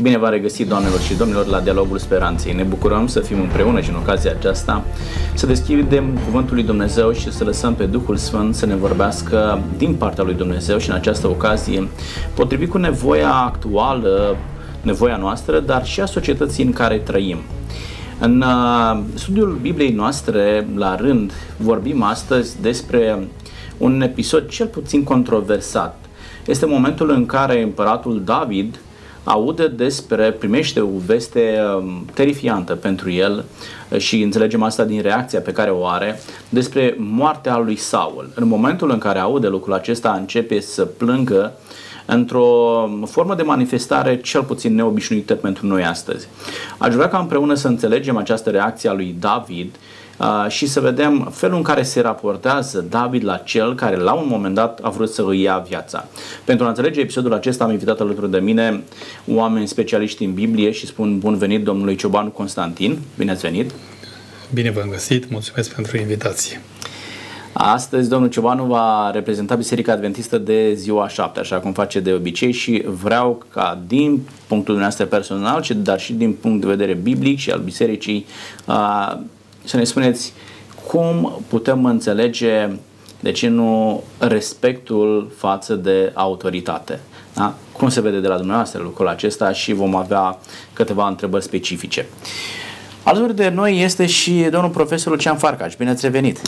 Bine v-am regăsit, doamnelor și domnilor, la Dialogul Speranței. Ne bucurăm să fim împreună și în ocazia aceasta să deschidem Cuvântul lui Dumnezeu și să lăsăm pe Duhul Sfânt să ne vorbească din partea lui Dumnezeu și în această ocazie, potrivit cu nevoia actuală, nevoia noastră, dar și a societății în care trăim. În uh, studiul Bibliei noastre, la rând, vorbim astăzi despre un episod cel puțin controversat. Este momentul în care împăratul David aude despre, primește o veste um, terifiantă pentru el și înțelegem asta din reacția pe care o are despre moartea lui Saul. În momentul în care aude lucrul acesta, începe să plângă într-o formă de manifestare cel puțin neobișnuită pentru noi astăzi. Aș vrea ca împreună să înțelegem această reacție a lui David și să vedem felul în care se raportează David la cel care la un moment dat a vrut să îi ia viața. Pentru a înțelege episodul acesta am invitat alături de mine oameni specialiști în Biblie și spun bun venit domnului Ciobanu Constantin. Bine ați venit! Bine v-am găsit, mulțumesc pentru invitație. Astăzi domnul Ciobanu va reprezenta Biserica Adventistă de ziua 7, așa cum face de obicei și vreau ca din punctul dumneavoastră personal, dar și din punct de vedere biblic și al bisericii, să ne spuneți cum putem înțelege, de ce nu, respectul față de autoritate. Da? Cum se vede de la dumneavoastră lucrul acesta și vom avea câteva întrebări specifice. Alături de noi este și domnul profesor Lucian Farcaș. Bine ați revenit!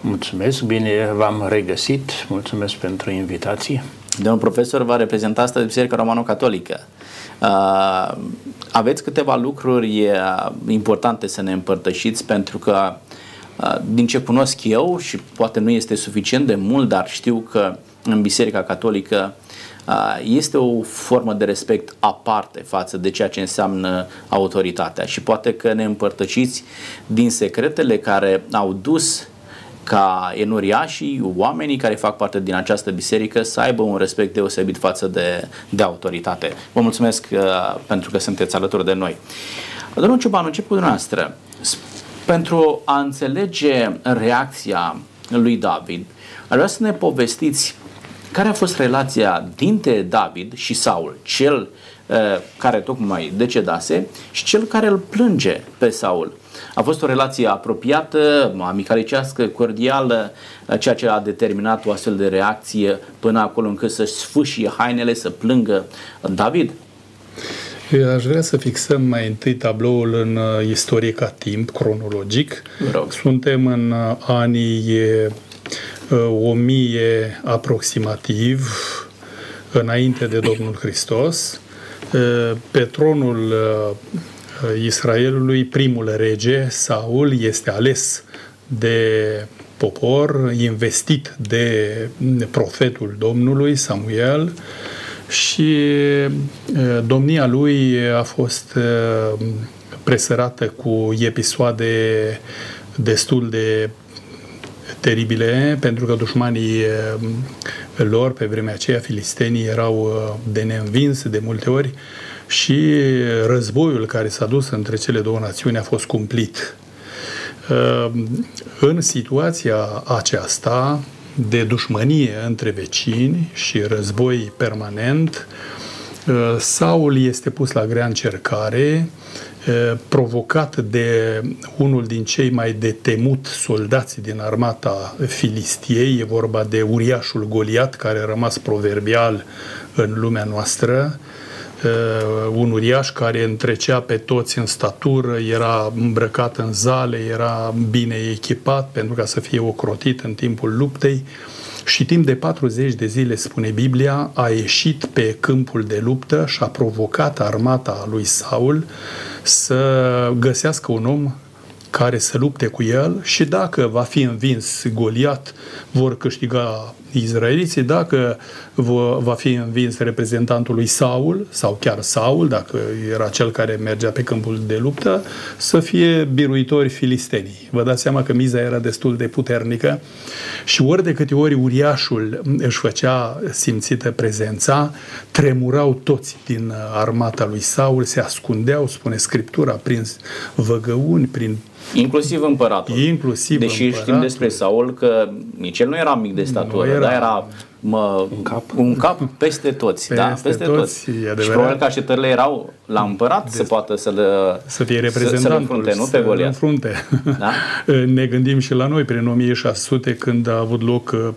Mulțumesc, bine v-am regăsit. Mulțumesc pentru invitație. Domnul profesor va reprezenta astăzi Biserica Romano-Catolică. Uh, aveți câteva lucruri uh, importante să ne împărtășiți pentru că uh, din ce cunosc eu și poate nu este suficient de mult, dar știu că în Biserica Catolică este o formă de respect aparte față de ceea ce înseamnă autoritatea și poate că ne împărtășiți din secretele care au dus ca enuriașii, oamenii care fac parte din această biserică să aibă un respect deosebit față de, de autoritate. Vă mulțumesc uh, pentru că sunteți alături de noi. Domnul Ciuban, încep cu dumneavoastră. Pentru a înțelege reacția lui David, aș vrea să ne povestiți care a fost relația dintre David și Saul, cel uh, care tocmai decedase și cel care îl plânge pe Saul. A fost o relație apropiată, amicalicească, cordială, ceea ce a determinat o astfel de reacție până acolo încât să sfâșie hainele, să plângă David? Eu aș vrea să fixăm mai întâi tabloul în uh, istorie ca timp, cronologic. Suntem în uh, anii 1000 uh, aproximativ, înainte de Domnul Hristos. Pe tronul Uh, Israelului, primul rege, Saul, este ales de popor, investit de profetul Domnului, Samuel, și uh, domnia lui a fost uh, presărată cu episoade destul de teribile, pentru că dușmanii lor, pe vremea aceea, filistenii, erau de neînvins de multe ori și războiul care s-a dus între cele două națiuni a fost cumplit. Ehm, în situația aceasta de dușmănie între vecini și război permanent, ehm, Saul este pus la grea încercare, ehm, provocat de unul din cei mai de temut soldați din armata Filistiei, e vorba de uriașul Goliat, care a rămas proverbial în lumea noastră, uh, un uriaș care întrecea pe toți în statură, era îmbrăcat în zale, era bine echipat pentru ca să fie ocrotit în timpul luptei. Și timp de 40 de zile, spune Biblia, a ieșit pe câmpul de luptă și a provocat armata lui Saul să găsească un om care să lupte cu el și dacă va fi învins Goliat, vor câștiga izraeliții, dacă va fi învins reprezentantul lui Saul, sau chiar Saul, dacă era cel care mergea pe câmpul de luptă, să fie biruitori filistenii. Vă dați seama că miza era destul de puternică și ori de câte ori uriașul își făcea simțită prezența, tremurau toți din armata lui Saul, se ascundeau, spune Scriptura, prin văgăuni, prin Inclusiv împăratul. Inclusiv Deși împăratul. știm despre Saul că nici el nu era mic de statură, era... dar era mă, un cap, un cap peste toți. Peste da, peste toți, toți. e Și adevărat. probabil că așteptările erau la împărat să poată să le să fie să, să reprezentantul, înfrunte, nu să pe Goliat. înfrunte. Da? ne gândim și la noi, prin 1600, când a avut loc uh,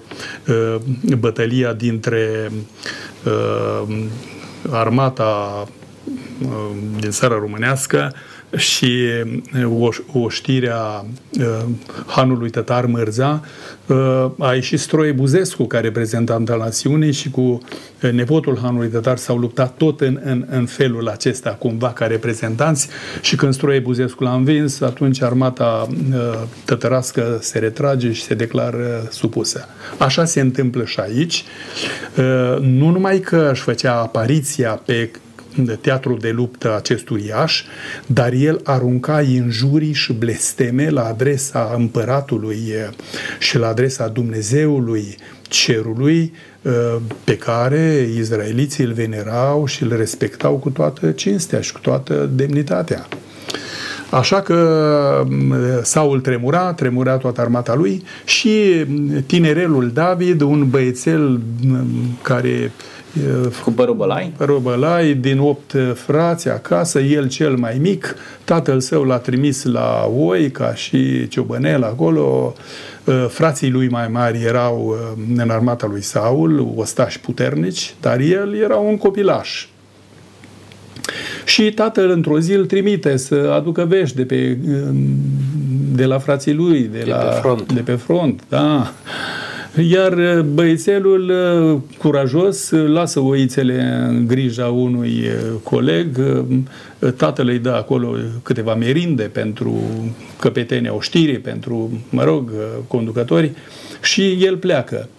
uh, bătălia dintre uh, armata uh, din țara românească și uh, o- oștirea uh, hanului tătar Mărza, uh, a ieșit Stroie Buzescu ca reprezentant al națiunii și cu uh, nepotul hanului tătar s-au luptat tot în, în, în felul acesta, cumva ca reprezentanți și când Stroie Buzescu l-a învins, atunci armata uh, tătărască se retrage și se declară supusă. Așa se întâmplă și aici. Uh, Nu numai că își făcea apariția pe teatru de luptă acest uriaș, dar el arunca injurii și blesteme la adresa împăratului eh, și la adresa Dumnezeului cerului eh, pe care izraeliții îl venerau și îl respectau cu toată cinstea și cu toată demnitatea. Așa că m, Saul tremura, tremura toată armata lui și m, tinerelul David, un băiețel m, care e, Cu părul bălai? Robălai, din opt frați acasă, el cel mai mic, tatăl său l-a trimis la oi ca și ciobănel acolo, Uh, frații lui mai mari erau uh, în armata lui Saul, ostași puternici, dar el era un copilaș. Și tatăl într-o zi îl trimite să aducă vești de, pe, de la frații lui, de, De la, pe front. de pe front, da. Iar uh, băiețelul uh, curajos uh, lasă oițele în grija unui uh, coleg, uh, tatăl îi dă acolo câteva merinde pentru căpetenia oștirii, pentru, mă rog, uh, conducători și el pleacă.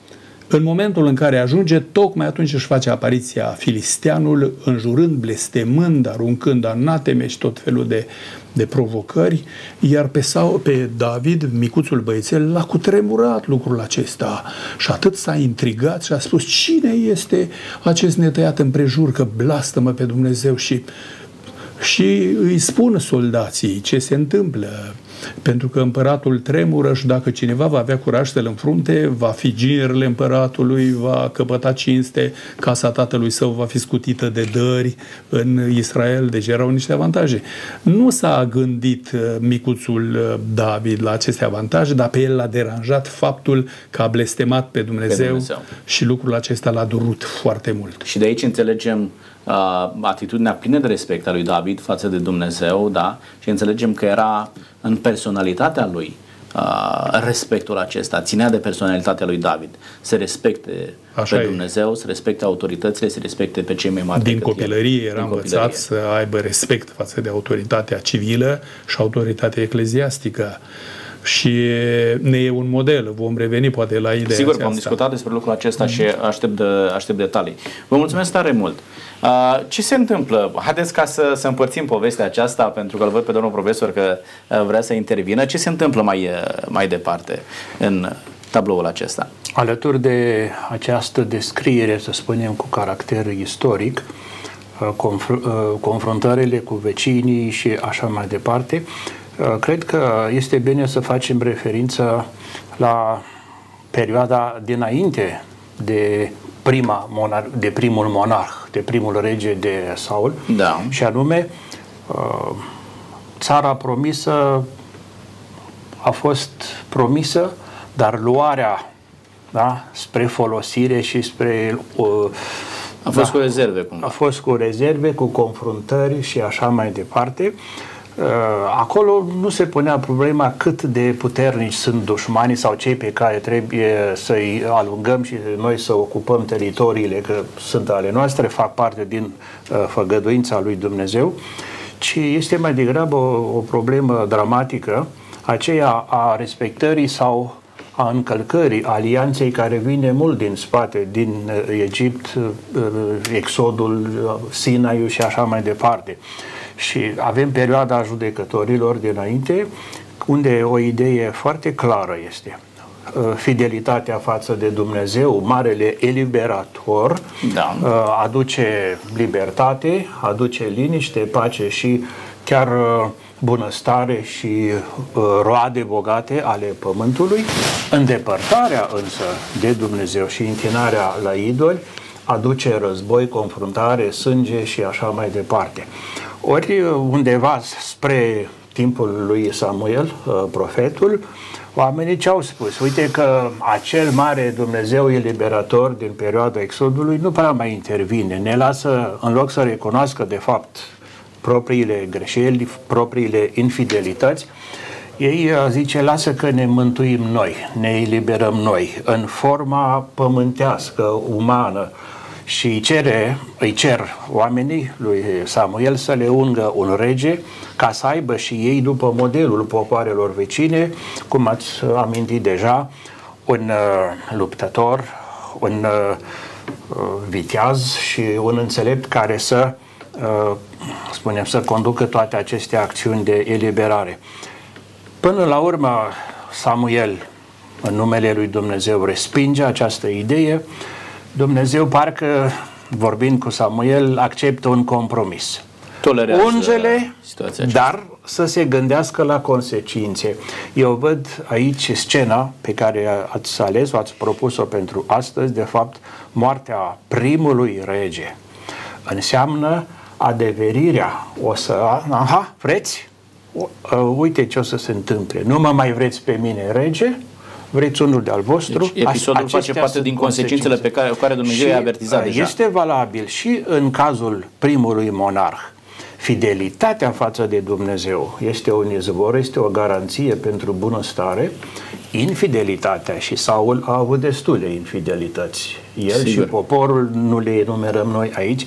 În momentul în care ajunge, tocmai atunci își face apariția filisteanul, înjurând, blestemând, aruncând anateme și tot felul de, de provocări, iar pe, sau, pe David, micuțul băiețel, l-a cutremurat lucrul acesta și atât s-a intrigat și a spus cine este acest netăiat împrejur că blastămă pe Dumnezeu și și îi spun soldații ce se întâmplă. Pentru că împăratul tremură și dacă cineva va avea curaj să-l înfrunte, va fi ginerile împăratului, va căpăta cinste, casa tatălui său va fi scutită de dări în Israel, deci erau niște avantaje. Nu s-a gândit uh, micuțul uh, David la aceste avantaje, dar pe el l-a deranjat faptul că a blestemat pe Dumnezeu, Dumnezeu. și lucrul acesta l-a durut foarte mult. Și de aici înțelegem uh, atitudinea plină de respect a lui David față de Dumnezeu, da? Și înțelegem că era în personalitatea lui uh, respectul acesta, ținea de personalitatea lui David, să respecte Așa pe e. Dumnezeu, să respecte autoritățile, să respecte pe cei mai mari Din decât el. copilărie era Din învățat copilărie. să aibă respect față de autoritatea civilă și autoritatea ecleziastică. Și ne e un model. Vom reveni poate la ideea Sigur, aceasta. vom discuta despre lucrul acesta și aștept, de, aștept detalii. Vă mulțumesc tare mult. Uh, ce se întâmplă? Haideți ca să, să împărțim povestea aceasta, pentru că îl văd pe domnul profesor că uh, vrea să intervină. Ce se întâmplă mai, uh, mai departe în tabloul acesta? Alături de această descriere, să spunem, cu caracter istoric, uh, confr- uh, confruntările cu vecinii și așa mai departe, uh, cred că este bine să facem referință la perioada dinainte de prima monar- de primul monarh, de primul rege de Saul, Da. și anume uh, țara promisă a fost promisă, dar luarea da, spre folosire și spre uh, A fost da, cu rezerve cumva. a fost cu rezerve, cu confruntări și așa mai departe. Uh, Acolo nu se punea problema cât de puternici sunt dușmanii sau cei pe care trebuie să-i alungăm și noi să ocupăm teritoriile, că sunt ale noastre, fac parte din uh, făgăduința lui Dumnezeu, ci este mai degrabă o, o problemă dramatică, aceea a respectării sau a încălcării alianței care vine mult din spate, din uh, Egipt, uh, Exodul, uh, Sinaiu și așa mai departe. Și avem perioada judecătorilor dinainte, unde o idee foarte clară este uh, fidelitatea față de Dumnezeu, marele eliberator, Da. uh, aduce libertate, aduce liniște, pace și chiar bunăstare și roade bogate ale pământului. Îndepărtarea însă de Dumnezeu și închinarea la idoli aduce război, confruntare, sânge și așa mai departe. Ori undeva spre timpul lui Samuel, profetul, Oamenii ce au spus? Uite că acel mare Dumnezeu eliberator din perioada Exodului nu prea mai intervine, ne lasă, în loc să recunoască de fapt propriile greșeli, propriile infidelități, ei uh, zice, lasă că ne mântuim noi, ne eliberăm noi, în forma pământească, umană, și îi, cere, îi cer oamenii lui Samuel să le ungă un rege ca să aibă și ei, după modelul popoarelor vecine, cum ați amintit deja, un uh, luptător, un uh, uh, viteaz și un înțelept care să, uh, spunem, să conducă toate aceste acțiuni de eliberare. Până la urmă, Samuel, în numele lui Dumnezeu, respinge această idee Dumnezeu parcă, vorbind cu Samuel, acceptă un compromis. Tolerează Ungele, dar să se gândească la consecințe. Eu văd aici scena pe care ați ales-o, ați propus-o pentru astăzi, de fapt, moartea primului rege. Înseamnă adeverirea. O să, aha, vreți? Uite ce o să se întâmple. Nu mă mai vreți pe mine rege? Vreți unul de-al vostru. Deci, episodul face parte din consecințele pe care, care Dumnezeu i-a avertizat deja. Este valabil și în cazul primului monarh. Fidelitatea față de Dumnezeu este un izvor, este o garanție pentru bunăstare. Infidelitatea și Saul a avut destule infidelități. El Sigur. și poporul nu le enumerăm noi aici,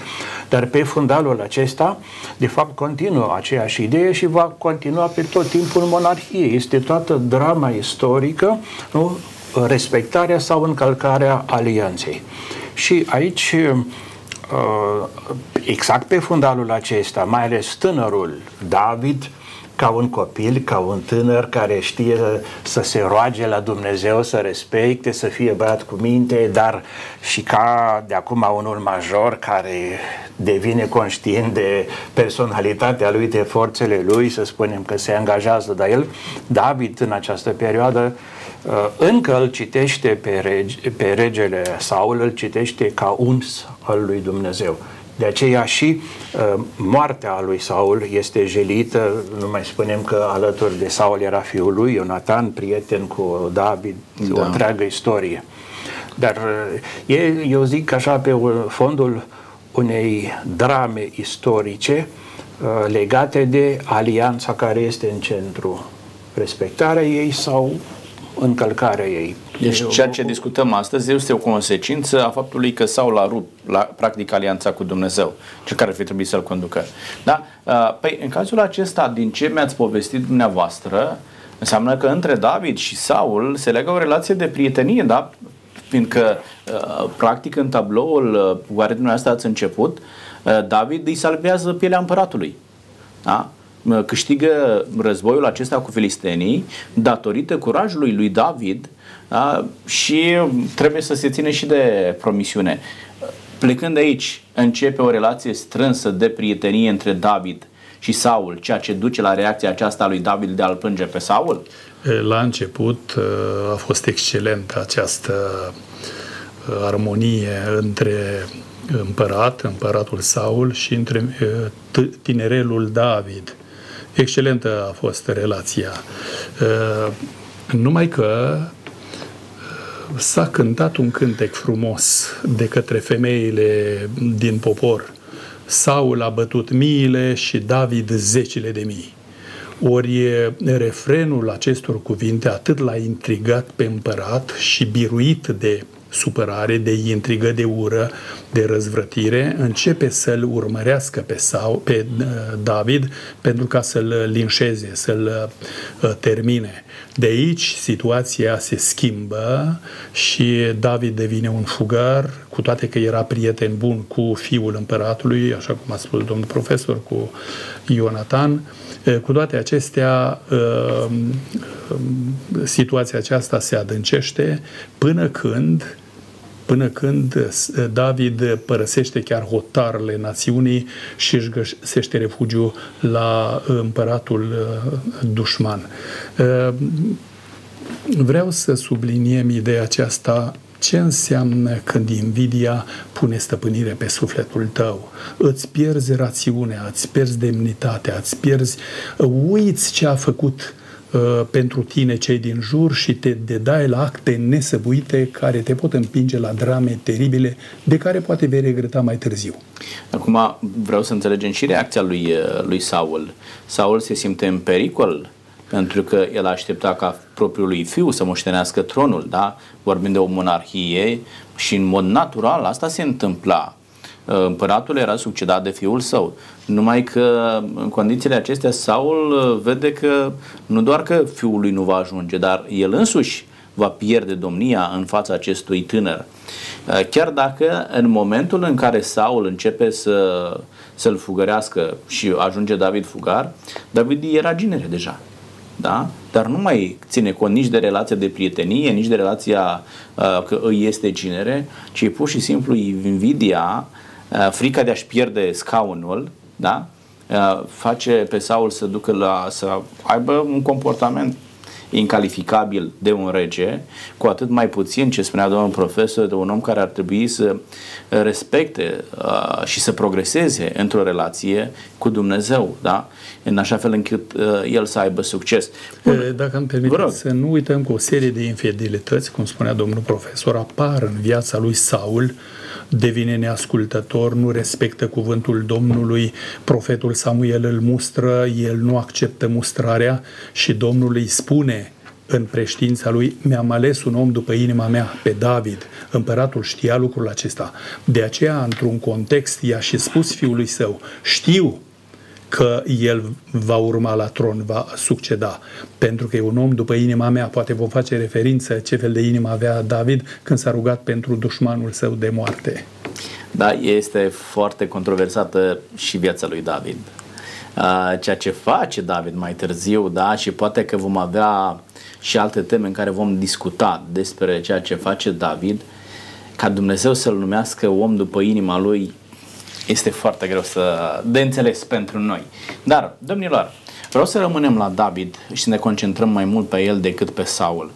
dar pe fundalul acesta, de fapt, continuă aceeași idee și va continua pe tot timpul monarhiei. Este toată drama istorică, nu? respectarea sau încălcarea alianței. Și aici uh, exact pe fundalul acesta, mai ales tânărul David, ca un copil, ca un tânăr care știe să se roage la Dumnezeu, să respecte, să fie băiat cu minte, dar și ca de acum unul major care devine conștient de personalitatea lui, de forțele lui, să spunem că se angajează, dar el, David, în această perioadă, uh, încă îl citește pe, rege, pe regele Saul, îl citește ca uns al lui Dumnezeu. De aceea și uh, moartea lui Saul este jelită, nu mai spunem că alături de Saul era fiul lui Ionatan, prieten cu David, da. o întreagă istorie. Dar uh, e, eu zic așa pe fondul unei drame istorice uh, legate de alianța care este în centru, respectarea ei sau încălcarea ei. Deci ceea ce discutăm astăzi este o consecință a faptului că Saul a rupt la, practic alianța cu Dumnezeu, cel care ar fi trebuit să-l conducă. Da? Uh, păi, în cazul acesta, din ce mi-ați povestit dumneavoastră, înseamnă că între David și Saul se legă o relație de prietenie, da? Fiindcă, uh, practic, în tabloul uh, cu care dumneavoastră ați început, David îi salvează pielea împăratului. Da? câștigă războiul acesta cu filistenii datorită curajului lui David da? și trebuie să se ține și de promisiune. Plecând de aici, începe o relație strânsă de prietenie între David și Saul, ceea ce duce la reacția aceasta lui David de a-l plânge pe Saul? La început a fost excelentă această armonie între împărat, împăratul Saul și între tinerelul David. Excelentă a fost relația. Uh, numai că uh, s-a cântat un cântec frumos de către femeile din popor. Saul a bătut miile și David zecile de mii. Ori refrenul acestor cuvinte atât l-a intrigat pe împărat și biruit de supărare, de intrigă, de ură, de răzvrătire, începe să-l urmărească pe, sau, pe uh, David pentru ca să-l linșeze, să-l uh, termine. De aici situația se schimbă și David devine un fugar, cu toate că era prieten bun cu fiul împăratului, așa cum a spus domnul profesor, cu Ionatan, cu toate acestea, situația aceasta se adâncește până când până când David părăsește chiar hotarele națiunii și își găsește refugiu la împăratul dușman. Vreau să subliniem ideea aceasta ce înseamnă când invidia pune stăpânire pe sufletul tău? Îți pierzi rațiunea, îți pierzi demnitatea, îți pierzi, uiți ce a făcut uh, pentru tine cei din jur și te dedai la acte nesăbuite care te pot împinge la drame teribile de care poate vei regreta mai târziu. Acum vreau să înțelegem și reacția lui, uh, lui Saul. Saul se simte în pericol pentru că el aștepta ca propriul lui fiu să moștenească tronul, da? Vorbim de o monarhie și în mod natural asta se întâmpla. Împăratul era succedat de fiul său. Numai că în condițiile acestea Saul uh, vede că nu doar că fiul lui nu va ajunge, dar el însuși va pierde domnia în fața acestui tânăr. Uh, chiar dacă în momentul în care Saul începe să, să-l fugărească și ajunge David fugar, David era ginere deja da? dar nu mai ține cont nici de relația de prietenie, nici de relația uh, că îi este cinere, ci pur și simplu invidia, uh, frica de a-și pierde scaunul, da? uh, face pe Saul să ducă la să aibă un comportament incalificabil de un rege, cu atât mai puțin ce spunea domnul profesor, de un om care ar trebui să respecte uh, și să progreseze într-o relație cu Dumnezeu, da? în așa fel încât uh, el să aibă succes. Bun. Dacă îmi permiteți să nu uităm că o serie de infidelități, cum spunea domnul profesor, apar în viața lui Saul, devine neascultător, nu respectă cuvântul Domnului, profetul Samuel îl mustră, el nu acceptă mustrarea și Domnul îi spune în preștiința lui, mi-am ales un om după inima mea, pe David. Împăratul știa lucrul acesta. De aceea, într-un context, i-a și spus fiului său, știu că el va urma la tron, va succeda, pentru că e un om după inima mea, poate vom face referință ce fel de inimă avea David când s-a rugat pentru dușmanul său de moarte. Da, este foarte controversată și viața lui David. Ceea ce face David mai târziu, da, și poate că vom avea și alte teme în care vom discuta despre ceea ce face David, ca Dumnezeu să-l numească om după inima lui, este foarte greu să, de înțeles pentru noi. Dar, domnilor, vreau să rămânem la David și să ne concentrăm mai mult pe el decât pe Saul.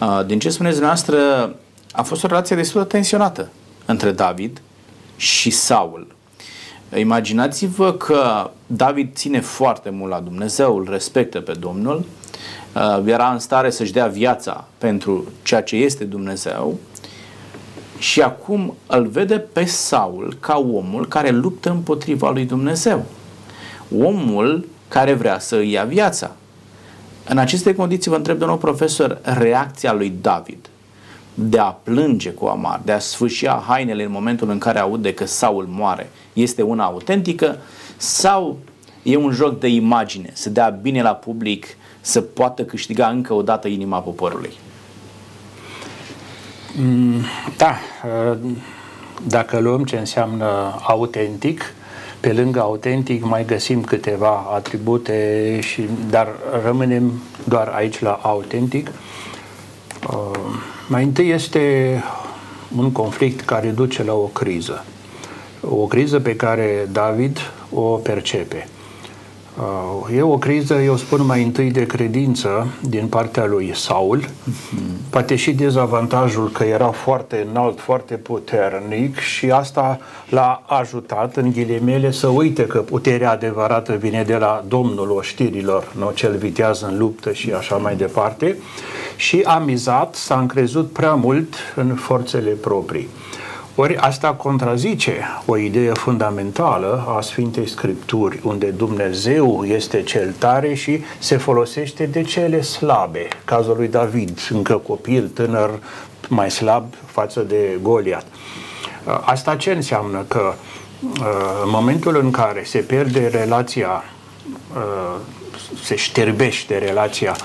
Uh, din ce spuneți dumneavoastră, a fost o relație destul de tensionată între David și Saul. Imaginați-vă că David ține foarte mult la Dumnezeu, îl respectă pe Domnul, uh, era în stare să-și dea viața pentru ceea ce este Dumnezeu, și acum îl vede pe Saul ca omul care luptă împotriva lui Dumnezeu. Omul care vrea să îi ia viața. În aceste condiții vă întreb, domnul profesor, reacția lui David de a plânge cu amar, de a sfâșia hainele în momentul în care aude că Saul moare, este una autentică sau e un joc de imagine, să dea bine la public, să poată câștiga încă o dată inima poporului? Mm, da, uh, dacă luăm ce înseamnă autentic, pe lângă autentic mai găsim câteva atribute, și, dar rămânem doar aici la autentic. Uh, mai întâi este un conflict care duce la o criză. O criză pe care David o percepe. Uh, e o criză, eu spun mai întâi de credință din partea lui Saul, mm-hmm. poate și dezavantajul că era foarte înalt, foarte puternic și asta l-a ajutat în ghilimele să uite că puterea adevărată vine de la Domnul oștirilor, nu cel vitează în luptă și așa mai departe și a mizat, s-a încrezut prea mult în forțele proprii. Ori asta contrazice o idee fundamentală a Sfintei Scripturi, unde Dumnezeu este cel tare și se folosește de cele slabe. Cazul lui David, încă copil, tânăr, mai slab față de Goliat. Asta ce înseamnă? Că în momentul în care se pierde relația, se șterbește relația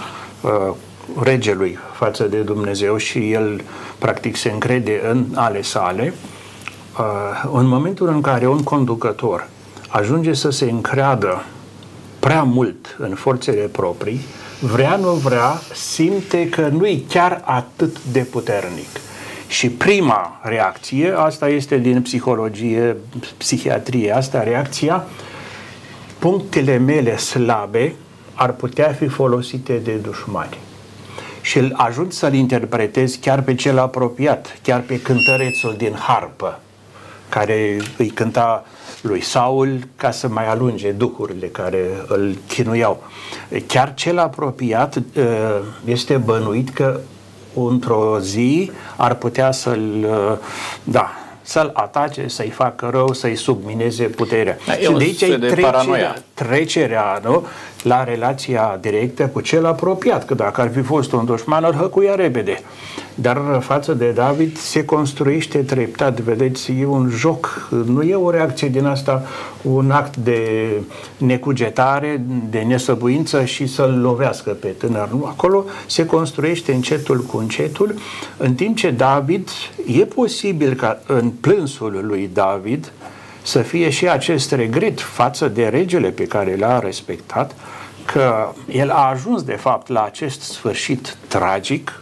regelui față de Dumnezeu și el practic se încrede în ale sale, uh, în momentul în care un conducător ajunge să se încreadă prea mult în forțele proprii, vrea, nu vrea, simte că nu e chiar atât de puternic. Și prima reacție, asta este din psihologie, psihiatrie, asta reacția, punctele mele slabe ar putea fi folosite de dușmani. Și îl ajut să-l interpretez chiar pe cel apropiat, chiar pe cântărețul din harpă, care îi cânta lui Saul ca să mai alunge duhurile care îl chinuiau. Chiar cel apropiat uh, este bănuit că într-o zi ar putea să-l, uh, da, să-l atace, să-i facă rău, să-i submineze puterea. Da, și de aici de trecerea, paranoia. Trecerea nu? la relația directă cu cel apropiat, că dacă ar fi fost un dușman, îl hăcuia repede. Dar față de David se construiește treptat, vedeți, e un joc, nu e o reacție din asta, un act de necugetare, de nesăbuință și să-l lovească pe tânăr. Nu, acolo se construiește încetul cu încetul, în timp ce David, e posibil ca în plânsul lui David, să fie și acest regret față de regele pe care l-a respectat, că el a ajuns de fapt la acest sfârșit tragic,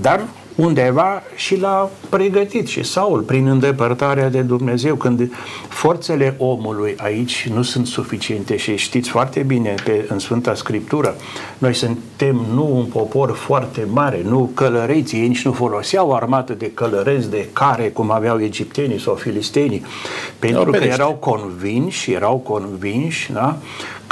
dar undeva și l-a pregătit și Saul prin îndepărtarea de Dumnezeu când forțele omului aici nu sunt suficiente și știți foarte bine pe, în Sfânta Scriptură noi suntem nu un popor foarte mare, nu călăreți, ei nici nu foloseau o armată de călăreți de care cum aveau egiptenii sau filistenii pentru că erau convinși, erau convinși da?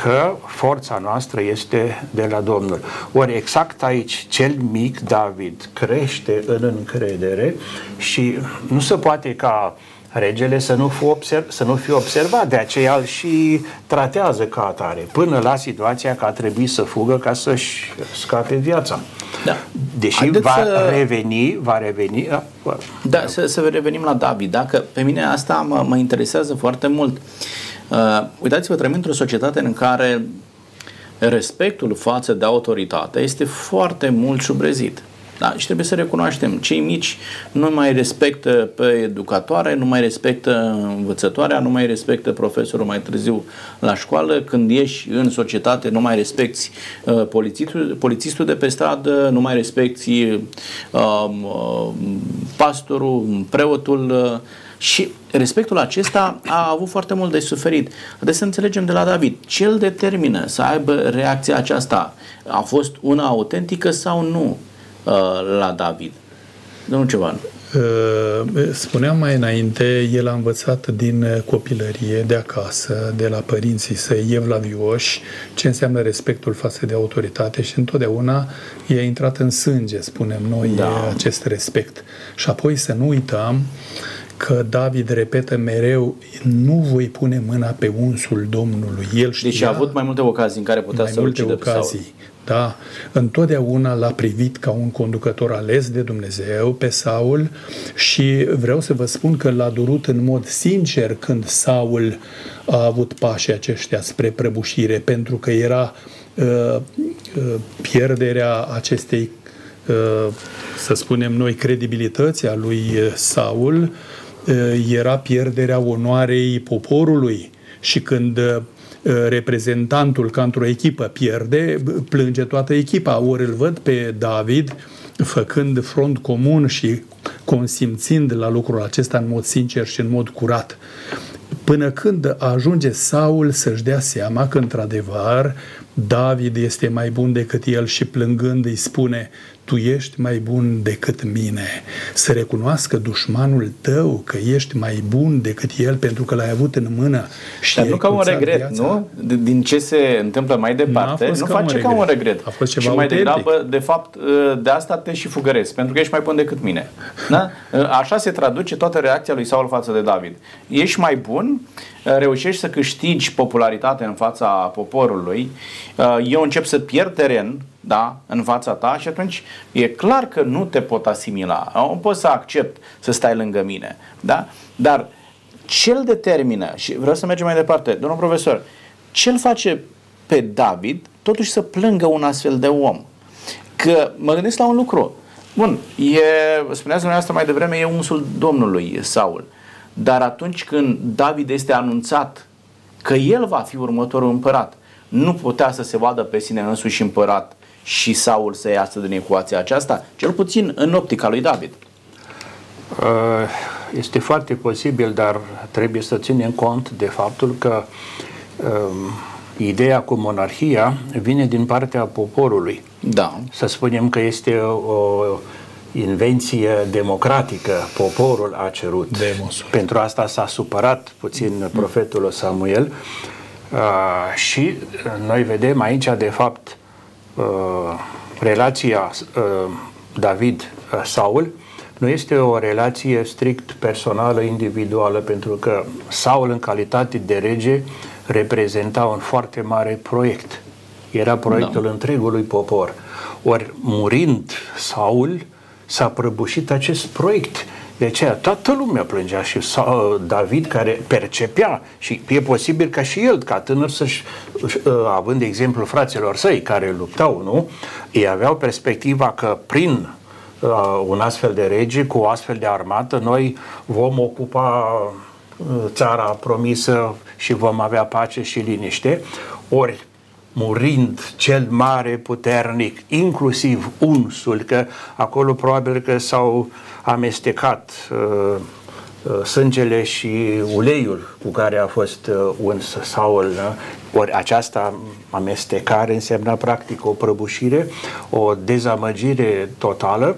Că forța noastră este de la Domnul. Ori exact aici, cel mic David crește în încredere și nu se poate ca regele să nu, fi observ, să nu fie observat, de aceea îl și tratează ca atare, până la situația că a trebuit să fugă ca să-și scape viața. Da. Deși Haideți va să... reveni, va reveni... Da, da să, să revenim la David, dacă pe mine asta mă, mă interesează foarte mult. Uh, Uh, uitați-vă, trăim într-o societate în care respectul față de autoritate este foarte mult șubrezit. Da, și trebuie să recunoaștem, cei mici nu mai respectă pe educatoare, nu mai respectă învățătoarea, nu mai respectă profesorul mai târziu la școală, când ieși în societate nu mai respecti uh, polițistul, polițistul de pe stradă, nu mai respecti uh, uh, pastorul, preotul, uh, și respectul acesta a avut foarte mult de suferit. Deci să înțelegem de la David, ce îl determină să aibă reacția aceasta? A fost una autentică sau nu uh, la David? Domnul Cevan. Uh, spuneam mai înainte, el a învățat din copilărie, de acasă, de la părinții săi evlavioși, ce înseamnă respectul față de autoritate și întotdeauna i-a intrat în sânge, spunem noi, da. acest respect. Și apoi să nu uităm că David repetă mereu, nu voi pune mâna pe unsul Domnului. El știa, deci a avut mai multe ocazii în care putea mai să multe ocazii. Da, întotdeauna l-a privit ca un conducător ales de Dumnezeu pe Saul și vreau să vă spun că l-a durut în mod sincer când Saul a avut pașii aceștia spre prăbușire, pentru că era uh, uh, pierderea acestei, uh, să spunem noi, credibilității a lui Saul, era pierderea onoarei poporului și când reprezentantul ca într-o echipă pierde, plânge toată echipa. Ori îl văd pe David făcând front comun și consimțind la lucrul acesta în mod sincer și în mod curat. Până când ajunge Saul să-și dea seama că, într-adevăr, David este mai bun decât el și plângând îi spune tu ești mai bun decât mine. Să recunoască dușmanul tău că ești mai bun decât el pentru că l-ai avut în mână și Dar nu ca un regret, viața. nu? Din ce se întâmplă mai departe, nu ca face un ca un regret. A fost ceva și mai autentic. degrabă, de fapt, ă, de asta te și fugăresc, pentru că ești mai bun decât mine. Da? Ă, așa se traduce toată reacția lui Saul față de David. Ești mai bun, ă, reușești să câștigi popularitate în fața poporului, eu încep să pierd teren da, în fața ta și atunci e clar că nu te pot asimila. Nu pot să accept să stai lângă mine. Da? Dar ce îl determină, și vreau să mergem mai departe, domnul profesor, ce îl face pe David totuși să plângă un astfel de om? Că mă gândesc la un lucru. Bun, e, spuneați dumneavoastră mai devreme, e unsul Domnului Saul. Dar atunci când David este anunțat că el va fi următorul împărat, nu putea să se vadă pe sine însuși împărat și Saul să iasă din ecuația aceasta, cel puțin în optica lui David. Este foarte posibil, dar trebuie să ținem cont de faptul că um, ideea cu monarhia vine din partea poporului. Da. Să spunem că este o invenție democratică, poporul a cerut. Demosul. Pentru asta s-a supărat puțin profetul Samuel uh, și noi vedem aici, de fapt, uh, relația uh, David-Saul nu este o relație strict personală, individuală, pentru că Saul, în calitate de rege, reprezenta un foarte mare proiect. Era proiectul da. întregului popor. Ori murind Saul, s-a prăbușit acest proiect. De aceea toată lumea plângea și David care percepea și e posibil ca și el, ca tânăr, să-și, ă, având de exemplu fraților săi care luptau, nu? Ei aveau perspectiva că prin uh, un astfel de rege, cu o astfel de armată, noi vom ocupa uh, țara promisă și vom avea pace și liniște. Ori murind cel mare puternic, inclusiv unsul, că acolo probabil că s-au amestecat uh, uh, sângele și uleiul cu care a fost uh, uns Saul. Da? Ori această amestecare însemna practic o prăbușire, o dezamăgire totală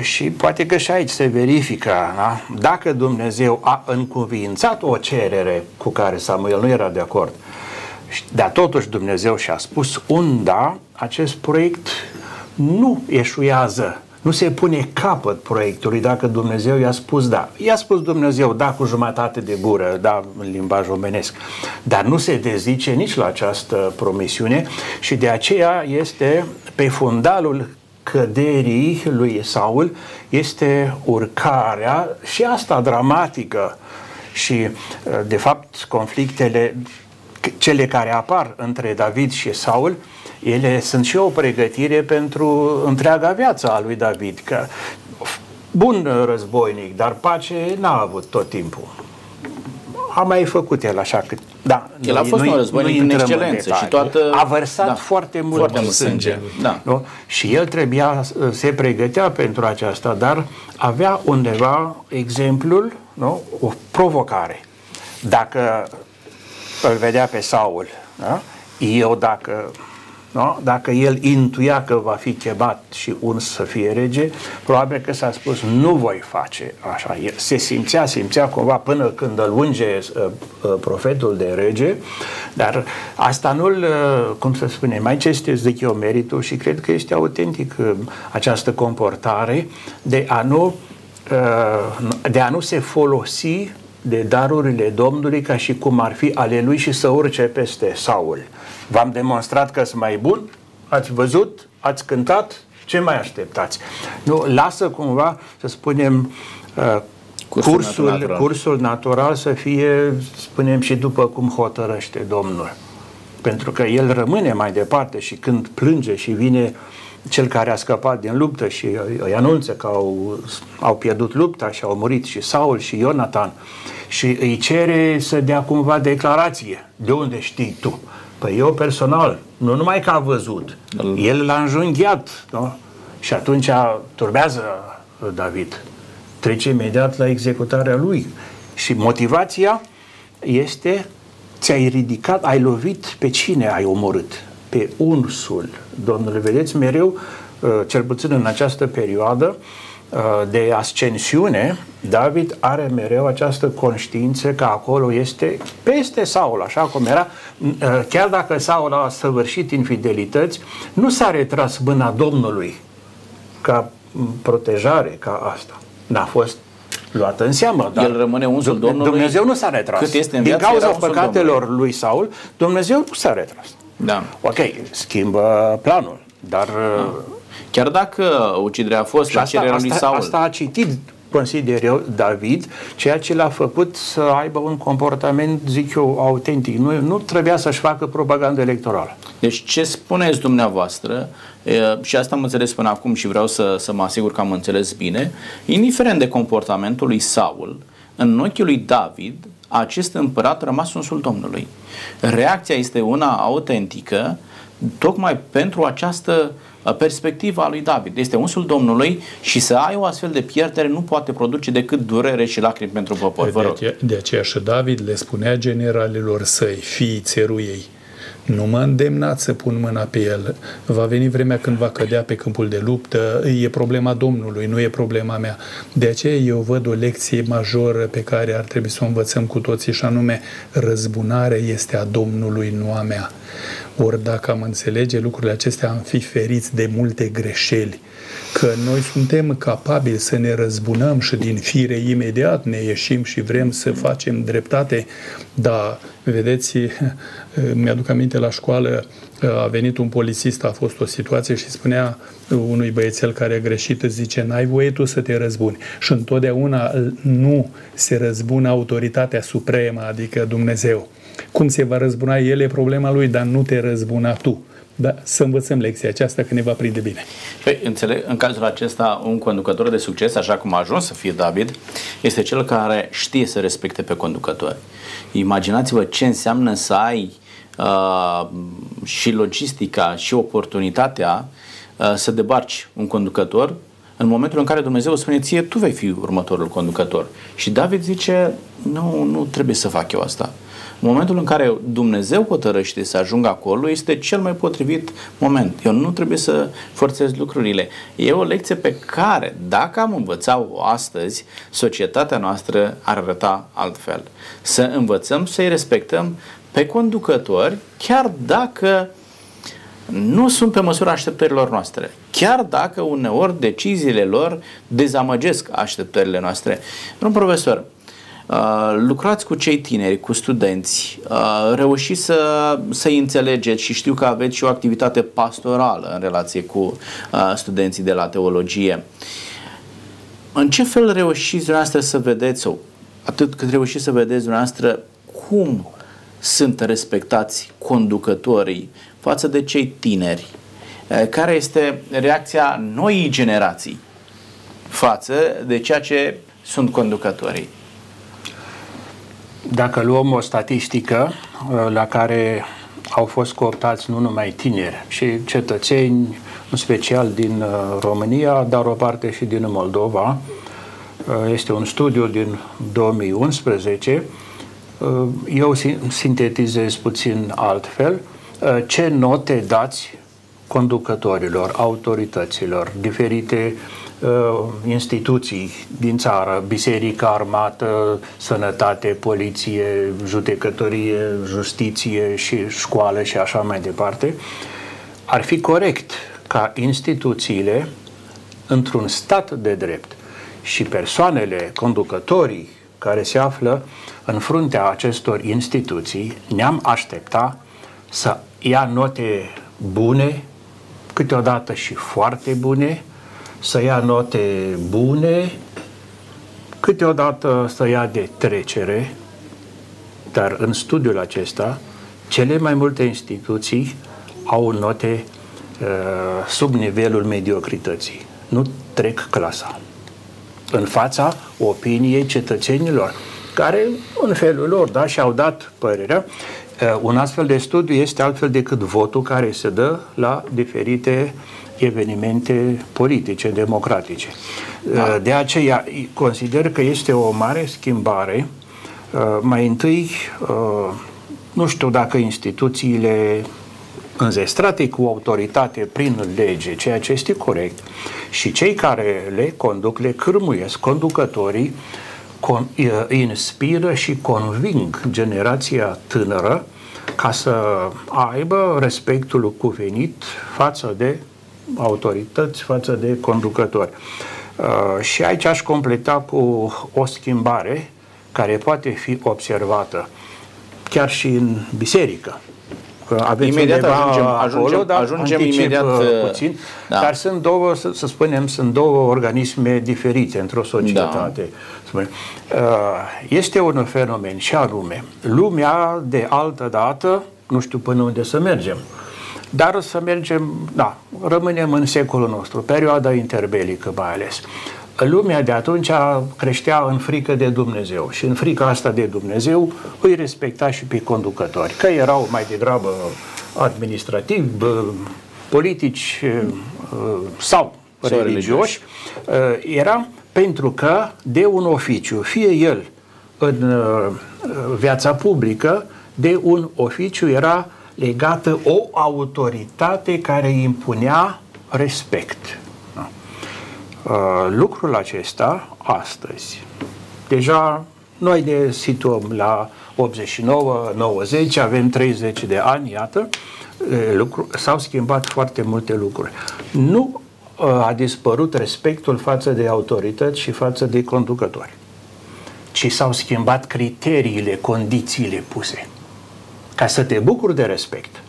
și poate că și aici se verifică da? dacă Dumnezeu a încuvințat o cerere cu care Samuel nu era de acord, dar totuși Dumnezeu și-a spus un da, acest proiect nu eșuează, nu se pune capăt proiectului dacă Dumnezeu i-a spus da. I-a spus Dumnezeu da cu jumătate de gură, da în limbaj omenesc, dar nu se dezice nici la această promisiune și de aceea este pe fundalul căderii lui Saul este urcarea și asta dramatică și de fapt conflictele cele care apar între David și Saul, ele sunt și o pregătire pentru întreaga viață a lui David. Că bun războinic, dar pace n-a avut tot timpul. A mai făcut el așa cât da, el a fost un războinic în excelență în și toată... A vărsat da, foarte mult foarte sânge. sânge. Da. Nu? Și el trebuia, se pregătea pentru aceasta, dar avea undeva exemplul, nu? o provocare. Dacă îl vedea pe Saul. Da? Eu dacă, da? dacă el intuia că va fi chemat și un să fie rege, probabil că s-a spus nu voi face așa. El se simțea, simțea cumva până când îl unge uh, uh, profetul de rege, dar asta nu-l, uh, cum să spune, mai ce este, zic eu, meritul și cred că este autentic uh, această comportare de a nu uh, de a nu se folosi de darurile Domnului ca și cum ar fi ale lui și să urce peste Saul. V-am demonstrat că sunt mai bun, ați văzut, ați cântat, ce mai așteptați? Nu, lasă cumva, să spunem, uh, cursul, cursul, natural. cursul natural să fie, spunem, și după cum hotărăște Domnul. Pentru că el rămâne mai departe și când plânge și vine cel care a scăpat din luptă și îi anunță că au, au pierdut lupta și au murit și Saul și Ionatan și îi cere să dea cumva declarație. De unde știi tu? Păi eu personal, nu numai că a văzut, el l-a înjunghiat, nu? Și atunci turbează David. Trece imediat la executarea lui. Și motivația este ți-ai ridicat, ai lovit pe cine ai omorât? Pe unsul. Domnule, vedeți, mereu, uh, cel puțin în această perioadă, Uh, de ascensiune, David are mereu această conștiință că acolo este peste Saul, așa cum era. Uh, chiar dacă Saul a săvârșit infidelități, nu s-a retras mâna Domnului ca protejare, ca asta. N-a fost luată în seamă. Dar El rămâne unsul Domnului. Dumnezeu nu s-a retras. Cât este în Din cauza păcatelor Domnului. lui Saul, Dumnezeu nu s-a retras. Da. Ok, schimbă planul, dar da Chiar dacă uciderea a fost și la cererea lui Saul. Asta a citit consider eu, David, ceea ce l-a făcut să aibă un comportament, zic eu, autentic. Nu, nu trebuia să-și facă propagandă electorală. Deci ce spuneți dumneavoastră, e, și asta am înțeles până acum și vreau să, să mă asigur că am înțeles bine, indiferent de comportamentul lui Saul, în ochii lui David, acest împărat a rămas unsul Domnului. Reacția este una autentică, tocmai pentru această uh, perspectiva lui David. Este unsul Domnului și să ai o astfel de pierdere nu poate produce decât durere și lacrimi pentru popor. Vă rog. De, de aceea și David le spunea generalilor săi, fiii țeruiei, nu mă îndemnați să pun mâna pe el. Va veni vremea când va cădea pe câmpul de luptă. E problema Domnului, nu e problema mea. De aceea eu văd o lecție majoră pe care ar trebui să o învățăm cu toții și anume răzbunarea este a Domnului, nu a mea. Ori dacă am înțelege lucrurile acestea, am fi feriți de multe greșeli că noi suntem capabili să ne răzbunăm și din fire imediat ne ieșim și vrem să facem dreptate, dar, vedeți, mi-aduc aminte la școală, a venit un polițist, a fost o situație și spunea unui băiețel care a greșit, îți zice, n-ai voie tu să te răzbuni. Și întotdeauna nu se răzbună autoritatea supremă, adică Dumnezeu. Cum se va răzbuna el e problema lui, dar nu te răzbuna tu. Da, să învățăm lecția aceasta că ne va prinde bine. Păi, înțeleg, în cazul acesta, un conducător de succes, așa cum a ajuns să fie David, este cel care știe să respecte pe conducători. Imaginați-vă ce înseamnă să ai uh, și logistica și oportunitatea uh, să debarci un conducător în momentul în care Dumnezeu spune ție, tu vei fi următorul conducător. Și David zice, nu, nu trebuie să fac eu asta. În momentul în care Dumnezeu hotărăște să ajungă acolo, este cel mai potrivit moment. Eu nu trebuie să forțez lucrurile. E o lecție pe care, dacă am învățat-o astăzi, societatea noastră ar arăta altfel. Să învățăm să-i respectăm pe conducători, chiar dacă nu sunt pe măsura așteptărilor noastre. Chiar dacă uneori deciziile lor dezamăgesc așteptările noastre. Un profesor, Uh, lucrați cu cei tineri, cu studenți, uh, reușiți să, să-i înțelegeți și știu că aveți și o activitate pastorală în relație cu uh, studenții de la teologie. În ce fel reușiți dumneavoastră să vedeți, sau atât cât reușiți să vedeți dumneavoastră, cum sunt respectați conducătorii față de cei tineri? Care este reacția noii generații față de ceea ce sunt conducătorii? Dacă luăm o statistică uh, la care au fost cooptați nu numai tineri, și cetățeni, în special din uh, România, dar o parte și din Moldova, uh, este un studiu din 2011. Eu sintetizez puțin altfel. Ce note dați conducătorilor, autorităților, diferite uh, instituții din țară, biserică, armată, sănătate, poliție, judecătorie, justiție și școală și așa mai departe, ar fi corect ca instituțiile într-un stat de drept și persoanele, conducătorii care se află în fruntea acestor instituții, ne-am aștepta să ia note bune, câteodată și foarte bune, să ia note bune, câteodată să ia de trecere, dar în studiul acesta, cele mai multe instituții au note uh, sub nivelul mediocrității. Nu trec clasa. În fața opiniei cetățenilor, care, în felul lor, da, și-au dat părerea. Uh, un astfel de studiu este altfel decât votul care se dă la diferite evenimente politice, democratice. Da. Uh, de aceea consider că este o mare schimbare. Uh, mai întâi, uh, nu știu dacă instituțiile înzestrate cu autoritate prin lege, ceea ce este corect, și cei care le conduc, le cârmuiesc, conducătorii, con, inspiră și conving generația tânără ca să aibă respectul cuvenit față de autorități față de conducători. Uh, și aici aș completa cu o schimbare care poate fi observată chiar și în biserică. Că aveți imediat ajungem, ajungem, acolo, dar ajungem imediat uh, uh, puțin, da. dar sunt două, să, să spunem, sunt două organisme diferite într-o societate. Da. Este un fenomen și anume, lumea de altă dată, nu știu până unde să mergem, dar să mergem, da, rămânem în secolul nostru, perioada interbelică mai ales. Lumea de atunci creștea în frică de Dumnezeu și în frica asta de Dumnezeu îi respecta și pe conducători, că erau mai degrabă administrativi, politici sau religioși, era pentru că de un oficiu, fie el în viața publică, de un oficiu era legată o autoritate care impunea respect. Lucrul acesta, astăzi, deja noi ne situăm la 89-90, avem 30 de ani, iată, lucru, s-au schimbat foarte multe lucruri. Nu a dispărut respectul față de autorități și față de conducători, ci s-au schimbat criteriile, condițiile puse. Ca să te bucuri de respect,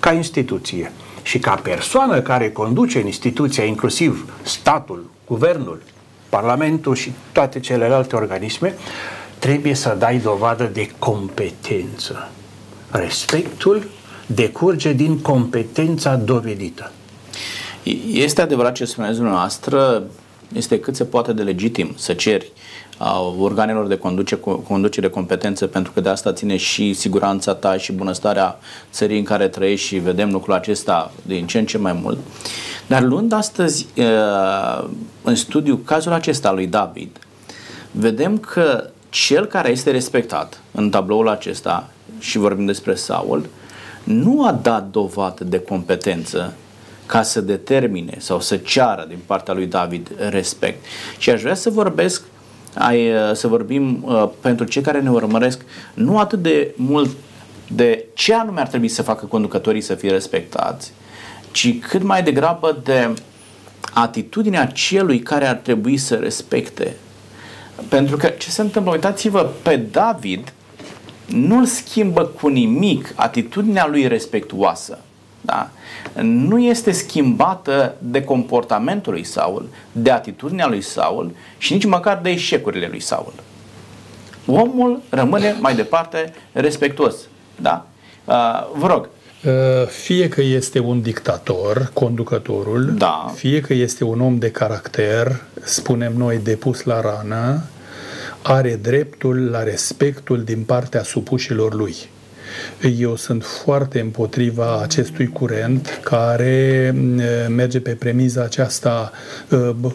ca instituție și ca persoană care conduce în instituția, inclusiv statul, guvernul, parlamentul și toate celelalte organisme, trebuie să dai dovadă de competență. Respectul decurge din competența dovedită. Este adevărat ce spuneți dumneavoastră, este cât se poate de legitim să ceri a organelor de conduce, conducere competență, pentru că de asta ține și siguranța ta și bunăstarea țării în care trăiești și vedem lucrul acesta din ce în ce mai mult. Dar luând astăzi în studiu cazul acesta lui David, vedem că cel care este respectat în tabloul acesta, și vorbim despre Saul, nu a dat dovadă de competență ca să determine sau să ceară din partea lui David respect. Și aș vrea să vorbesc, ai, să vorbim uh, pentru cei care ne urmăresc, nu atât de mult de ce anume ar trebui să facă conducătorii să fie respectați, ci cât mai degrabă de atitudinea celui care ar trebui să respecte pentru că ce se întâmplă? Uitați-vă, pe David nu-l schimbă cu nimic atitudinea lui respectuoasă. Da? Nu este schimbată de comportamentul lui Saul, de atitudinea lui Saul și nici măcar de eșecurile lui Saul. Omul rămâne mai departe respectuos. Da? Uh, vă rog, uh, fie că este un dictator, conducătorul, da. fie că este un om de caracter, spunem noi, depus la rană, are dreptul la respectul din partea supușilor lui. Eu sunt foarte împotriva acestui curent care merge pe premiza aceasta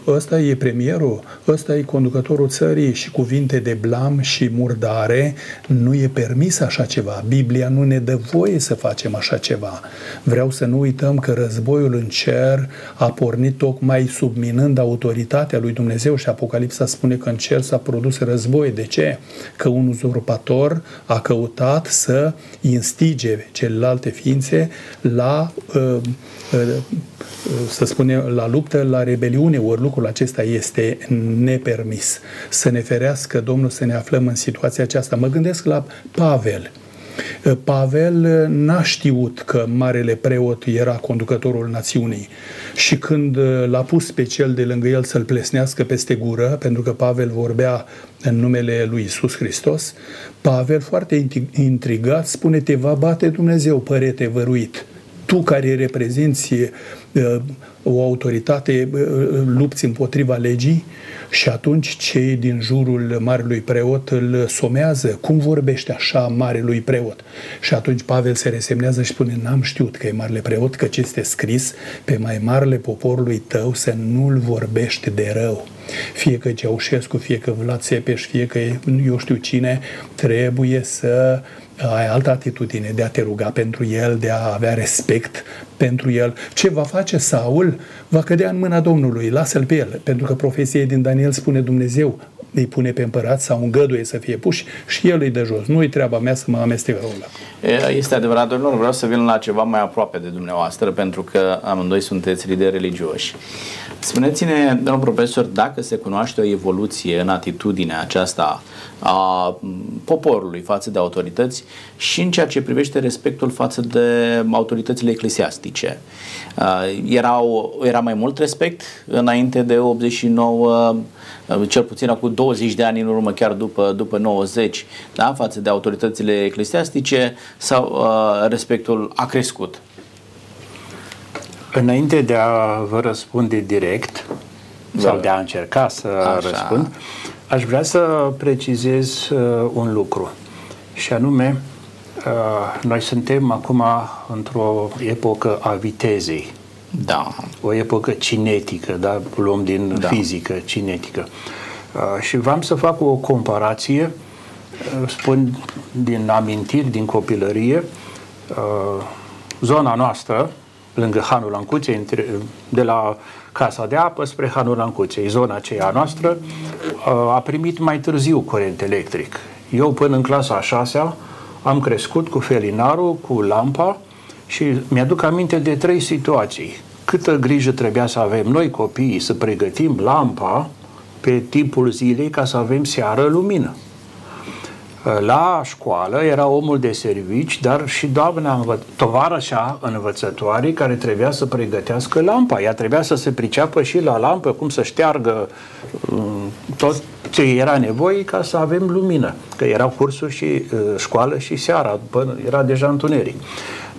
ăsta e premierul, ăsta e conducătorul țării și cuvinte de blam și murdare. Nu e permis așa ceva. Biblia nu ne dă voie să facem așa ceva. Vreau să nu uităm că războiul în cer a pornit tocmai subminând autoritatea lui Dumnezeu și Apocalipsa spune că în cer s-a produs război. De ce? Că un uzurpator a căutat să instige celelalte ființe la, uh, uh, să spunem, la luptă, la rebeliune, ori lucrul acesta este nepermis. Să ne ferească Domnul să ne aflăm în situația aceasta. Mă gândesc la Pavel. Pavel n-a știut că marele preot era conducătorul națiunii și când l-a pus pe cel de lângă el să-l plesnească peste gură, pentru că Pavel vorbea în numele lui Isus Hristos, Pavel, foarte intrigat, spune, te va bate Dumnezeu, părete văruit. Tu care reprezinți uh, o autoritate, uh, lupți împotriva legii și atunci cei din jurul marelui preot îl somează. Cum vorbește așa marelui preot? Și atunci Pavel se resemnează și spune, n-am știut că e marele preot, că ce este scris pe mai marele poporului tău să nu-l vorbești de rău. Fie că Ceaușescu, fie că Vlad Țepeș, fie că eu știu cine, trebuie să ai altă atitudine de a te ruga pentru el, de a avea respect pentru el. Ce va face Saul? Va cădea în mâna Domnului, lasă-l pe el, pentru că profesia din Daniel spune Dumnezeu îi pune pe împărat sau îngăduie să fie puși și el îi dă jos. Nu-i treaba mea să mă amestec rolul Este adevărat, domnul, vreau să vin la ceva mai aproape de dumneavoastră, pentru că amândoi sunteți lideri religioși. Spuneți-ne, domnul profesor, dacă se cunoaște o evoluție în atitudinea aceasta a poporului față de autorități și în ceea ce privește respectul față de autoritățile eclesiastice. Erau, era mai mult respect înainte de 89, cel puțin acum 20 de ani în urmă, chiar după, după 90, da, față de autoritățile eclesiastice sau respectul a crescut? Înainte de a vă răspunde direct, da. sau de a încerca să Așa. răspund, aș vrea să precizez uh, un lucru. Și anume, uh, noi suntem acum într-o epocă a vitezei. Da. O epocă cinetică, da? luăm din Da. fizică, cinetică. Uh, și v-am să fac o comparație, uh, spun din amintiri, din copilărie, uh, zona noastră, lângă Hanul Ancuței, între- de la Casa de Apă spre Hanul Ancuței, zona aceea noastră, uh, a primit mai târziu curent electric. Eu până în clasa a șasea am crescut cu felinarul, cu lampa și mi-aduc aminte de trei situații. Câtă grijă trebuia să avem noi copiii să pregătim lampa pe timpul zilei ca să avem seară lumină. La școală era omul de servici, dar și doamna învă- tovarășa învățătoare care trebuia să pregătească lampa. Ea trebuia să se priceapă și la lampă, cum să șteargă um, tot ce era nevoie ca să avem lumină. Că erau cursuri și uh, școală și seara, până era deja întuneric.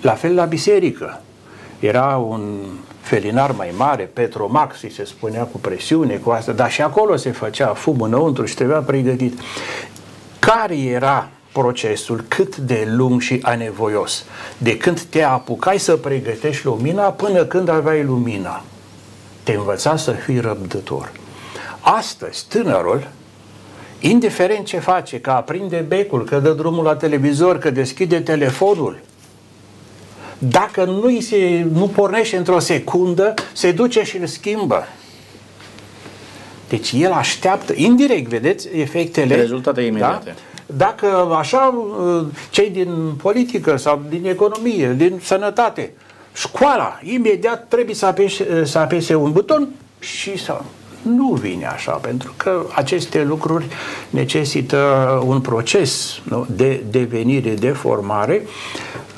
La fel la biserică. Era un felinar mai mare, Petromax, îi se spunea cu presiune, cu asta, dar și acolo se făcea fum înăuntru și trebuia pregătit. Care era procesul cât de lung și anevoios de când te apucai să pregătești lumina până când aveai lumina? Te învăța să fii răbdător. Astăzi, tânărul, indiferent ce face, că aprinde becul, că dă drumul la televizor, că deschide telefonul, dacă nu, se, nu pornește într-o secundă, se duce și îl schimbă. Deci el așteaptă, indirect, vedeți, efectele. Rezultate imediate. Da? Dacă așa, cei din politică sau din economie, din sănătate, școala, imediat trebuie să apese, să apese un buton și să... Nu vine așa, pentru că aceste lucruri necesită un proces nu? de devenire, de formare,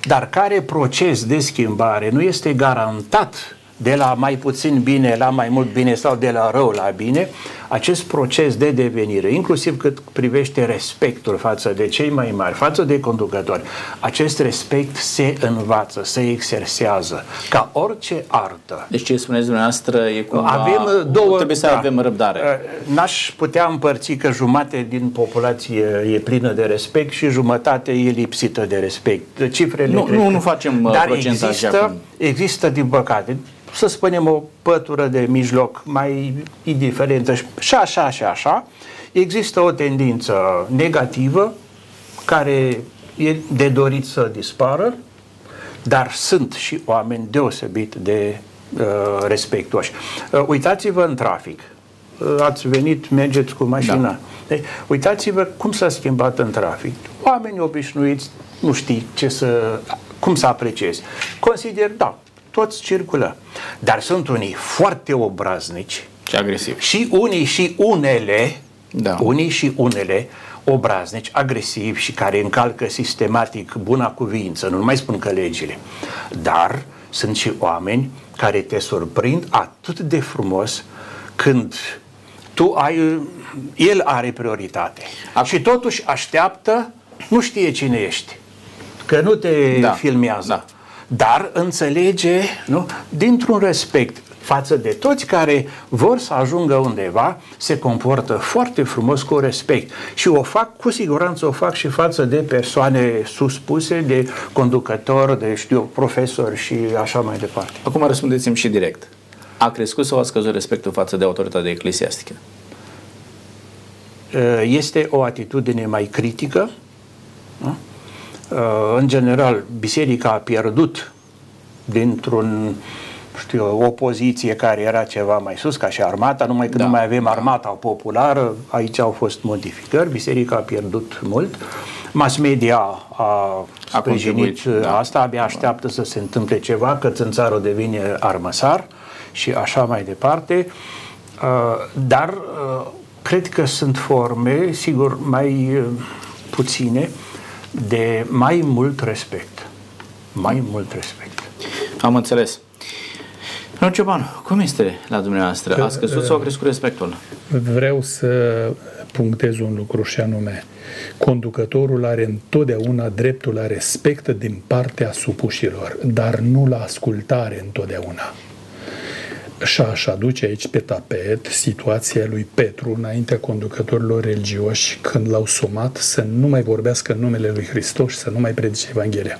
dar care proces de schimbare nu este garantat de la mai puțin bine la mai mult bine sau de la rău la bine, acest proces de devenire, inclusiv cât privește respectul față de cei mai mari, față de conducători, acest respect se învață, se exersează, ca orice artă. Deci ce spuneți dumneavoastră e cumva... Avem două... Trebuie să da. avem răbdare. Uh, N-aș putea împărți că jumate din populație e plină de respect și jumătate e lipsită de respect. Cifrele Nu, cred nu, că- nu facem, uh, Dar procentaje există, acum. există, din păcate, să spunem o pătură de mijloc mai indiferentă și și așa și așa, există o tendință negativă care e de dorit să dispară, dar sunt și oameni deosebit de uh, respectuoși. Uh, uitați-vă în trafic. Uh, ați venit, mergeți cu mașina. Da. Deci, uitați-vă cum s-a schimbat în trafic. Oamenii obișnuiți nu știi ce să, cum să apreciezi. Consider, da, toți circulă. Dar sunt unii foarte obraznici Și agresiv. și unii și unele, Da. unii și unele obraznici, agresivi și care încalcă sistematic buna cuvință, nu mai spun că legile, dar sunt și oameni care te surprind atât de frumos când tu ai, el are prioritate Acum- și totuși așteaptă, nu știe cine ești, că nu te Da, filmează, da. Dar înțelege, nu, dintr-un respect față de toți care vor să ajungă undeva, se comportă foarte frumos cu respect și o fac, cu siguranță o fac și față de persoane suspuse, de conducători, de, știu, profesori și așa mai departe. Acum răspundeți-mi și direct. A crescut sau a scăzut respectul față de autoritatea eclesiastică? Uh, Este o atitudine mai critică. nu? Uh, În general, biserica a pierdut dintr-un știu, o poziție care era ceva mai sus, ca și armata, numai că Da, nu mai avem armata populară, aici au fost modificări, biserica a pierdut mult, mass media a sprijinit contribuit, da. asta, abia așteaptă să se întâmple ceva, că țânțarul devine armăsar și așa mai departe, Uh, dar uh, cred că sunt forme, sigur, mai uh, puține, de mai mult respect. Mai mult respect. Am înțeles. Domnul Cioban, cum este la dumneavoastră? A scăzut sau a crescut respectul? Vreau să punctez un lucru și anume, conducătorul are întotdeauna dreptul la respect din partea supușilor, dar nu la ascultare întotdeauna. Și aș aduce aici pe tapet situația lui Petru înaintea conducătorilor religioși când l-au sumat să nu mai vorbească în numele lui Hristos și să nu mai predice Evanghelia.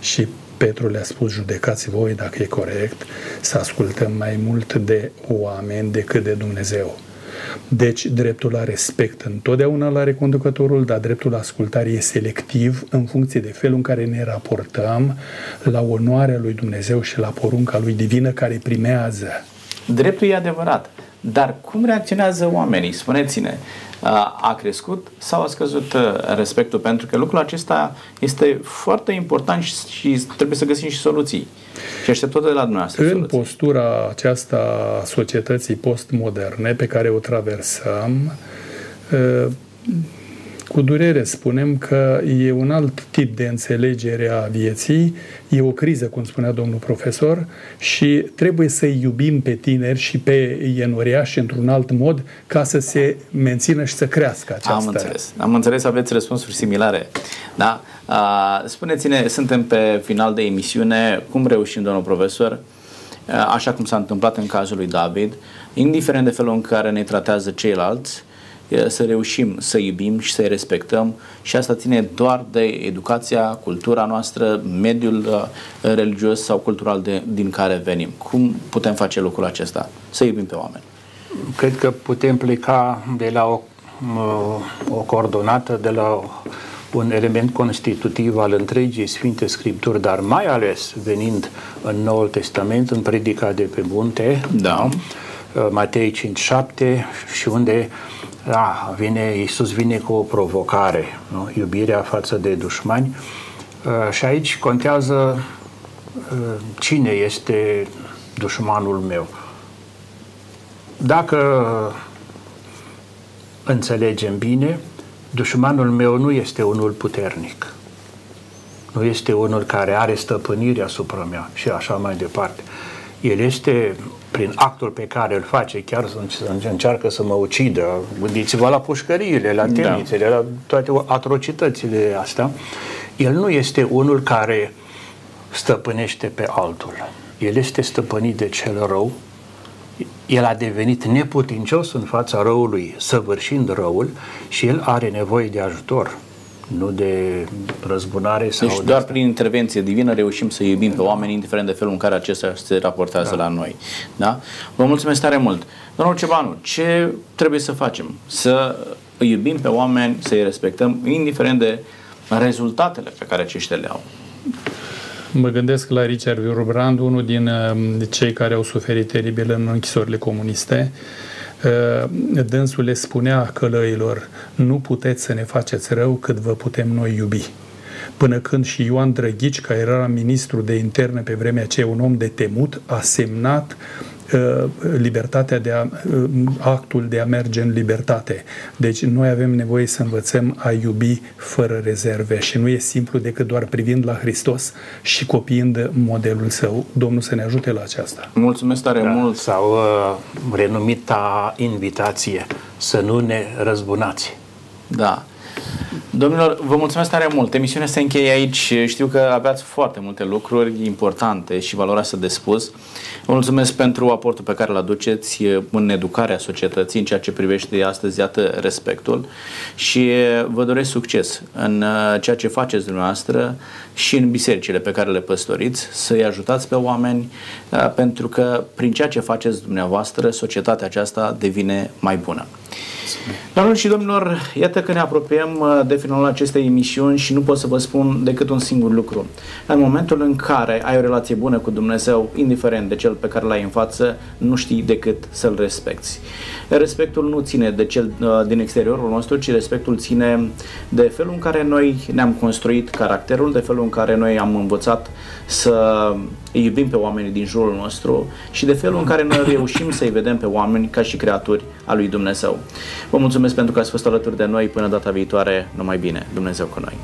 Și Petru le-a spus, judecați voi dacă e corect, să ascultăm mai mult de oameni decât de Dumnezeu. Deci, dreptul la respect întotdeauna la reconducătorul, dar dreptul la ascultare e selectiv în funcție de felul în care ne raportăm la onoarea lui Dumnezeu și la porunca lui divină care primează. Dreptul e adevărat, dar cum reacționează oamenii? Spuneți-ne, a crescut sau a scăzut respectul? Pentru că lucrul acesta este foarte important și trebuie să găsim și soluții. Și aștept tot de la dumneavoastră. În soluții. postura aceasta a societății postmoderne pe care o traversăm, cu durere spunem că e un alt tip de înțelegere a vieții, e o criză, cum spunea domnul profesor, și trebuie să iubim pe tineri și pe ienoriași într-un alt mod ca să se mențină și să crească aceasta. Am înțeles. Am înțeles, aveți răspunsuri similare. Da? Spuneți-ne, suntem pe final de emisiune, cum reușim, domnul profesor, așa cum s-a întâmplat în cazul lui David, indiferent de felul în care ne tratează ceilalți, să reușim să iubim și să-i respectăm și asta ține doar de educația, cultura noastră, mediul uh, religios sau cultural de, din care venim. Cum putem face lucrul acesta? Să iubim pe oameni. Cred că putem pleca de la o, o coordonată, de la un element constitutiv al întregii Sfinte Scripturi, dar mai ales venind în Noul Testament, în predica de pe munte, da. Uh, Matei 5.7 și unde da, vine, Iisus vine cu o provocare, nu? iubirea față de dușmani uh, și aici contează uh, cine este dușmanul meu. Dacă înțelegem bine, dușmanul meu nu este unul puternic, nu este unul care are stăpânire asupra mea și așa mai departe. El este prin actul pe care îl face, chiar să încearcă să mă ucidă. Gândiți-vă la pușcăriile, la da. temnițele, da. la toate atrocitățile astea. El nu este unul care stăpânește pe altul. El este stăpânit de cel rău. El a devenit neputincios în fața răului, săvârșind răul și el are nevoie de ajutor nu de răzbunare sau deci doar prin intervenție divină reușim să iubim pe oameni, indiferent de felul în care acestea se raportează da. la noi. Da? Vă mulțumesc tare mult. Domnul Cebanu, ce trebuie să facem? Să îi iubim pe oameni, să îi respectăm, indiferent de rezultatele pe care aceștia le au. Mă gândesc la Richard Wurbrand, unul din um, cei care au suferit teribil în închisorile comuniste, dânsul le spunea călăilor, nu puteți să ne faceți rău cât vă putem noi iubi. Până când și Ioan Drăghici, care era ministru de interne pe vremea aceea, un om de temut, a semnat Uh, libertatea de a, uh, actul de a merge în libertate. Deci noi avem nevoie să învățăm a iubi fără rezerve și nu e simplu decât doar privind la Hristos și copiind modelul său. Domnul să ne ajute la aceasta. Mulțumesc tare da, mult! Sau uh, renumita invitație să nu ne răzbunați. Da. Domnilor, vă mulțumesc tare mult. Emisiunea se încheie aici. Știu că aveați foarte multe lucruri importante și valoroase de spus. Vă mulțumesc pentru aportul pe care îl aduceți în educarea societății, în ceea ce privește astăzi, iată, respectul și vă doresc succes în uh, ceea ce faceți dumneavoastră și în bisericile pe care le păstoriți, să-i ajutați pe oameni, uh, pentru că prin ceea ce faceți dumneavoastră, societatea aceasta devine mai bună. Doamnelor și domnilor, iată că ne apropiem uh, de finalul acestei emisiuni și nu pot să vă spun decât un singur lucru. În momentul în care ai o relație bună cu Dumnezeu, indiferent de cel pe care l-ai în față, nu știi decât să-L respecti. Respectul nu ține de cel uh, din exteriorul nostru, ci respectul ține de felul în care noi ne-am construit caracterul, de felul în care noi am învățat să iubim pe oamenii din jurul nostru și de felul în care noi reușim să-i vedem pe oameni ca și creaturi a lui Dumnezeu. Vă mulțumesc pentru că ați fost alături de noi până data viitoare. Numai bine. Dumnezeu cu noi.